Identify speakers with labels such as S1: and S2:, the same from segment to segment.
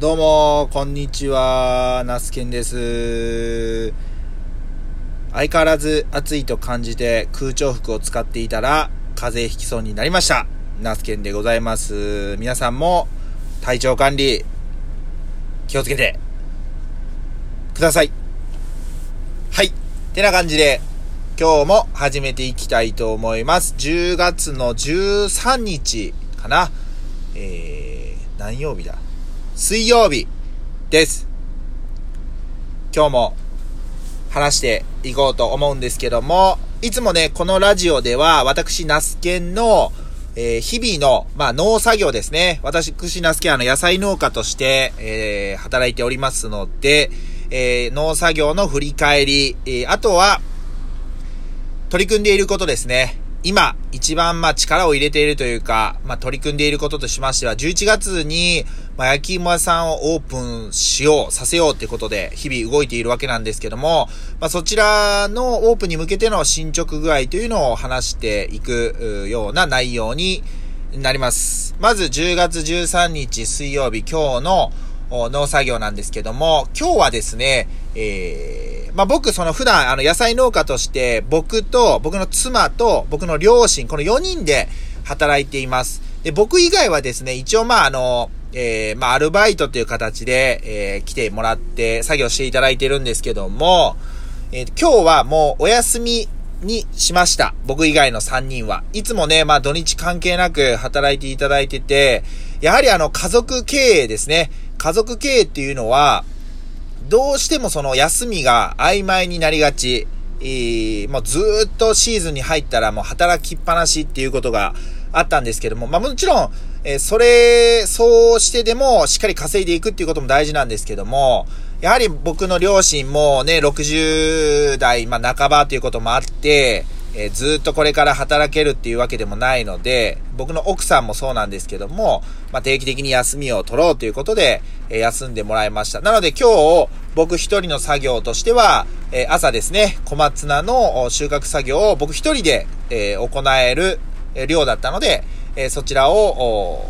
S1: どうも、こんにちは。ナスケンです。相変わらず暑いと感じて空調服を使っていたら風邪ひきそうになりました。ナスケンでございます。皆さんも体調管理気をつけてください。はい。てな感じで今日も始めていきたいと思います。10月の13日かな。えー、何曜日だ？水曜日です。今日も話していこうと思うんですけども、いつもね、このラジオでは私、ナスケンの、えー日々の、まあ、農作業ですね。私、ナスケンあの野菜農家として、えー働いておりますので、えー農作業の振り返り、えあとは、取り組んでいることですね。今、一番、まあ、力を入れているというか、まあ、取り組んでいることとしましては、11月に、まあ、焼き芋屋さんをオープンしよう、させようってことで、日々動いているわけなんですけども、まあ、そちらのオープンに向けての進捗具合というのを話していくような内容になります。まず、10月13日水曜日、今日の農作業なんですけども、今日はですね、えー、まあ、僕、その普段、あの、野菜農家として、僕と、僕の妻と、僕の両親、この4人で働いています。で、僕以外はですね、一応、まあ、あの、えー、まあ、アルバイトという形で、えー、来てもらって、作業していただいてるんですけども、えー今日はもうお休みにしました。僕以外の3人は。いつもね、まあ土日関係なく働いていただいてて、やはりあの家族経営ですね。家族経営っていうのは、どうしてもその休みが曖昧になりがち。えーもうずっとシーズンに入ったらもう働きっぱなしっていうことがあったんですけども、まあもちろん、えーそれ、そうしてでもしっかり稼いでいくっていうことも大事なんですけども、やはり僕の両親もね、60代、まあ半ばということもあって、えーずっとこれから働けるっていうわけでもないので、僕の奥さんもそうなんですけども、まあ定期的に休みを取ろうということで、えー休んでもらいました。なので今日、僕一人の作業としては、えー朝ですね、小松菜の収穫作業を僕一人で、え行えるえ量だったので、えそちらを、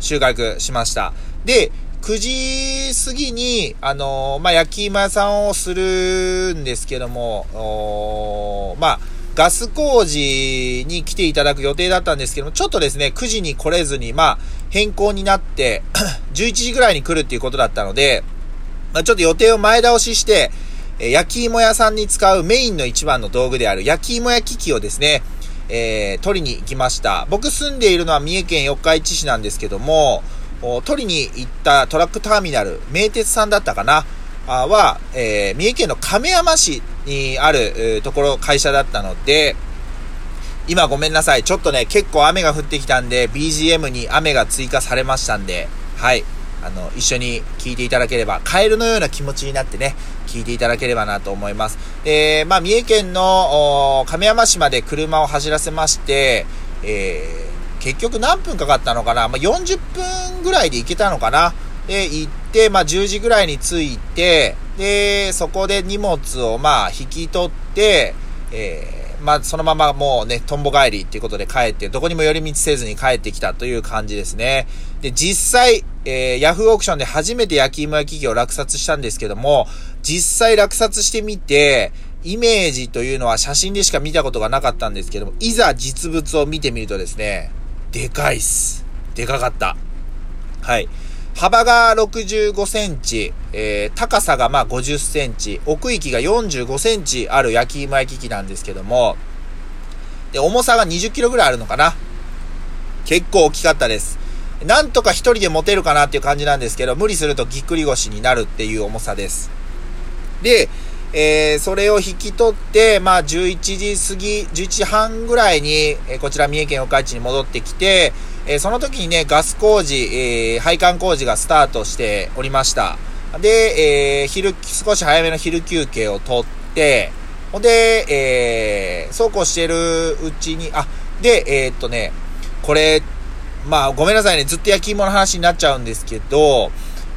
S1: 収穫しました。で、9時過ぎに、あのーまあ、焼き芋屋さんをするんですけども、まあ、ガス工事に来ていただく予定だったんですけども、ちょっとですね、9時に来れずに、まあ、変更になって、11時ぐらいに来るっていうことだったので、まあ、ちょっと予定を前倒しして、え焼き芋屋さんに使うメインの一番の道具である焼き芋焼き器をですね、えー取りに行きました。僕住んでいるのは三重県四日市市なんですけども、取りに行ったトラックターミナル、名鉄さんだったかな？は、えー三重県の亀山市にある、ところ、会社だったので、今ごめんなさい。ちょっとね、結構雨が降ってきたんで、BGM に雨が追加されましたんで、はい。あの、一緒に聞いていただければ、カエルのような気持ちになってね、聞いていただければなと思います。で、まあ、三重県の、亀山市まで車を走らせまして、えー結局何分かかったのかな？まあ、40分ぐらいで行けたのかな？で、行って、まあ、10時ぐらいに着いて、で、そこで荷物を、まあ、引き取って、えーまあ、そのままもうね、とんぼ帰りっていうことで帰って、どこにも寄り道せずに帰ってきたという感じですね。で、実際、えーヤフーオークションで初めて焼き芋焼き器を落札したんですけども、実際落札してみて、イメージというのは写真でしか見たことがなかったんですけども、いざ実物を見てみるとですね、でかいっす。でかかった。はい。幅が65センチ、えー高さがまあ50センチ、奥行きが45センチある焼き芋焼き器なんですけども、で、重さが20キロぐらいあるのかな結構大きかったです。なんとか一人で持てるかなっていう感じなんですけど、無理するとぎっくり腰になるっていう重さです。で、えーそれを引き取って、まあ、11時過ぎ、11時半ぐらいに、えーこちら三重県四日市に戻ってきて、えーその時にね、ガス工事、えー配管工事がスタートしておりました。で、えー昼、少し早めの昼休憩を取って、ほんで、えーそうこうしてるうちに、あ、で、えーっとね、これ、まあ、ごめんなさいね。ずっと焼き芋の話になっちゃうんですけど、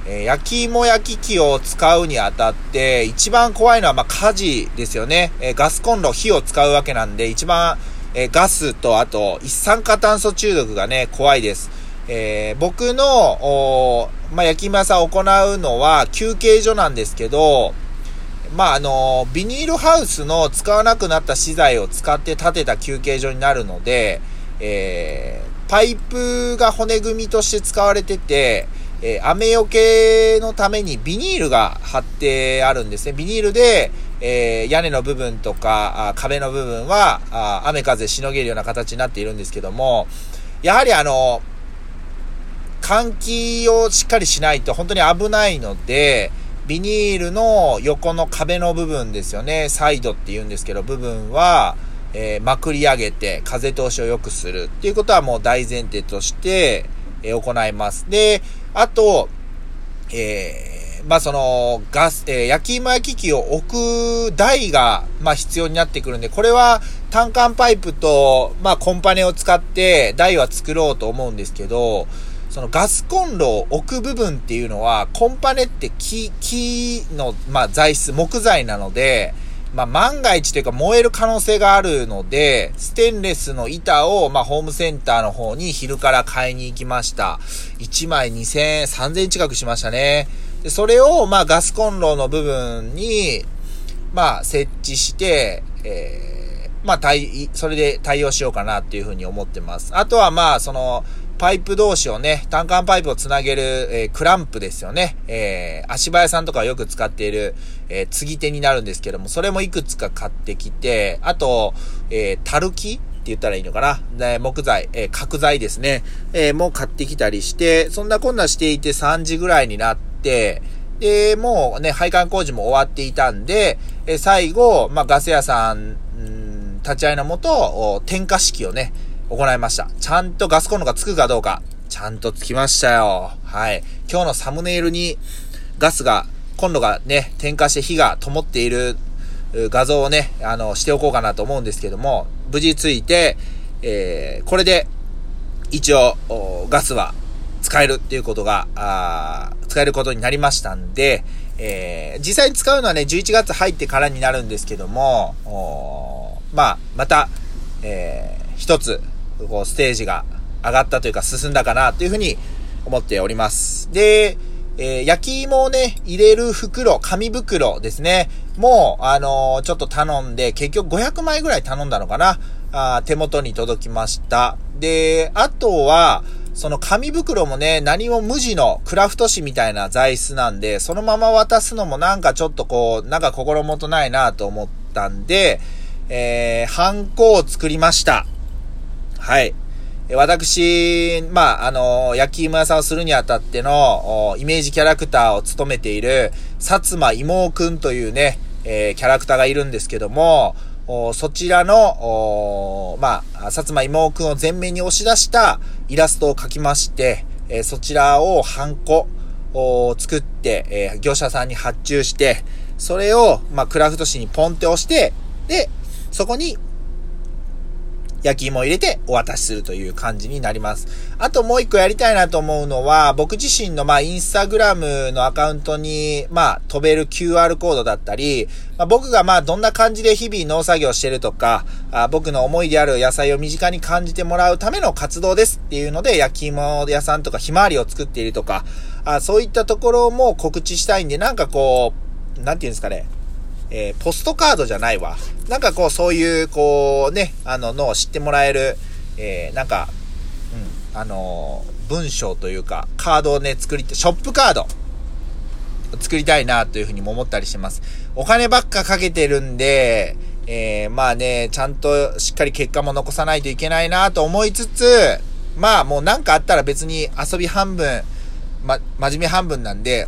S1: え焼き芋焼き器を使うにあたって、一番怖いのは、ま、火事ですよね。えガスコンロ、火を使うわけなんで、一番、えガスと、あと、一酸化炭素中毒がね、怖いです。えー、僕の、まあ、焼き芋屋さんを行うのは休憩所なんですけど、まあ、あの、ビニールハウスの使わなくなった資材を使って建てた休憩所になるので、えー、パイプが骨組みとして使われてて、えー、雨よけのためにビニールが貼ってあるんですね。ビニールで、えー、屋根の部分とか、あ壁の部分はあ、雨風しのげるような形になっているんですけども、やはりあの、換気をしっかりしないと本当に危ないので、ビニールの横の壁の部分ですよね。サイドって言うんですけど、部分は、えー、まくり上げて風通しを良くするっていうことはもう大前提として、えー、行います。で、あと、えー、まあ、その、ガス、えー、焼き芋焼き器を置く台が、まあ、必要になってくるんで、これは単管パイプと、まあ、コンパネを使って台は作ろうと思うんですけど、そのガスコンロを置く部分っていうのは、コンパネって木、木の、まあ、材質、木材なので、まあ、万が一というか燃える可能性があるので、ステンレスの板を、まあ、ホームセンターの方に昼から買いに行きました。1枚2000円、3000円近くしましたね。で、それを、まあ、ガスコンロの部分に、まあ、設置して、えー、まあ、対、それで対応しようかなっていうふうに思ってます。あとは、まあ、その、パイプ同士をね、単管パイプをつなげる、えー、クランプですよね。えー、足早さんとかよく使っている、えー、継ぎ手になるんですけども、それもいくつか買ってきて、あと、えー、たるきって言ったらいいのかな？で木材、えー、角材ですね。えー、もう買ってきたりして、そんなこんなしていて3時ぐらいになって、で、もうね、配管工事も終わっていたんで、えー、最後、まあ、ガス屋さん、ん立ち会いのもと、点火式をね、行いました。ちゃんとガスコンロがつくかどうか、ちゃんとつきましたよ。はい。今日のサムネイルにガスが、コンロがね、点火して火が灯っている画像をね、あの、しておこうかなと思うんですけども、無事ついて、えー、これで、一応、ガスは使えるっていうことが、あ使えることになりましたんで、えー、実際に使うのはね、11月入ってからになるんですけども、まあ、また、えー、一つ、こう、ステージが上がったというか進んだかなというふうに思っております。で、えー、焼き芋をね、入れる袋、紙袋ですね。もう、あのー、ちょっと頼んで、結局500枚ぐらい頼んだのかな。あ手元に届きました。で、あとは、その紙袋もね、何も無地のクラフト紙みたいな材質なんで、そのまま渡すのもなんかちょっとこう、なんか心もとないなと思ったんで、えー、ハンコを作りました。はい。私、まあ、あの、焼き芋屋さんをするにあたっての、イメージキャラクターを務めている、薩摩妹くんというね、えー、キャラクターがいるんですけども、そちらの、まあ、薩摩妹くんを前面に押し出したイラストを描きまして、えー、そちらをハンコを作って、えー、業者さんに発注して、それを、まあ、クラフト紙にポンって押して、で、そこに焼き芋入れてお渡しするという感じになります。あともう一個やりたいなと思うのは、僕自身のまあインスタグラムのアカウントにまあ飛べる QR コードだったり、まあ、僕がまあどんな感じで日々農作業してるとか、あ僕の思いである野菜を身近に感じてもらうための活動ですっていうので、焼き芋屋さんとかひまわりを作っているとか、あそういったところも告知したいんで、なんかこう、なんていうんですかね、えー、ポストカードじゃないわ。なんかこう、そういう、こう、ね、あの、のを知ってもらえる、えー、なんか、うん、あのー、文章というか、カードをね、作り、ショップカード、作りたいなというふうにも思ったりしてます。お金ばっかかけてるんで、えー、まあね、ちゃんとしっかり結果も残さないといけないなと思いつつ、まあもうなんかあったら別に遊び半分、ま、真面目半分なんで、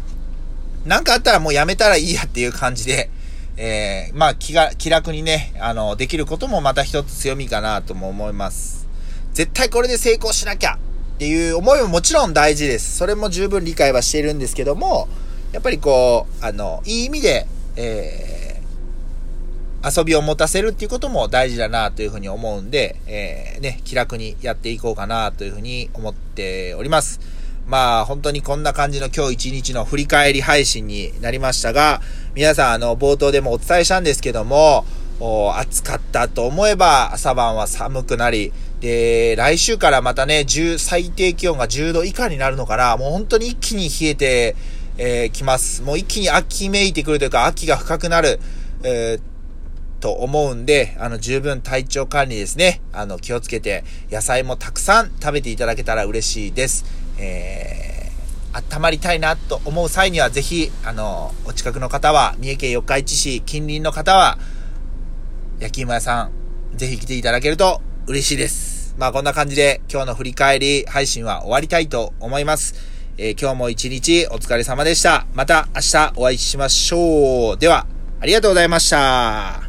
S1: なんかあったらもうやめたらいいやっていう感じで、えー、まあ気が、気楽にね、あの、できることもまた一つ強みかなとも思います。絶対これで成功しなきゃっていう思いももちろん大事です。それも十分理解はしているんですけども、やっぱりこう、あの、いい意味で、えー、遊びを持たせるっていうことも大事だなというふうに思うんで、えー、ね、気楽にやっていこうかなというふうに思っております。まあ、本当にこんな感じの今日一日の振り返り配信になりましたが、皆さん、あの、冒頭でもお伝えしたんですけども、暑かったと思えば朝晩は寒くなり、で、来週からまたね、10、最低気温が10度以下になるのかな、もう本当に一気に冷えて、えー、きます。もう一気に秋めいてくるというか、秋が深くなる、えー、と思うんで、あの、十分体調管理ですね。あの、気をつけて、野菜もたくさん食べていただけたら嬉しいです。えー、温まりたいなと思う際には、ぜひ、あの、お近くの方は、三重県四日市市近隣の方は、焼き芋屋さん、ぜひ来ていただけると嬉しいです。まあこんな感じで今日の振り返り配信は終わりたいと思います。えー、今日も一日お疲れ様でした。また明日お会いしましょう。では、ありがとうございました。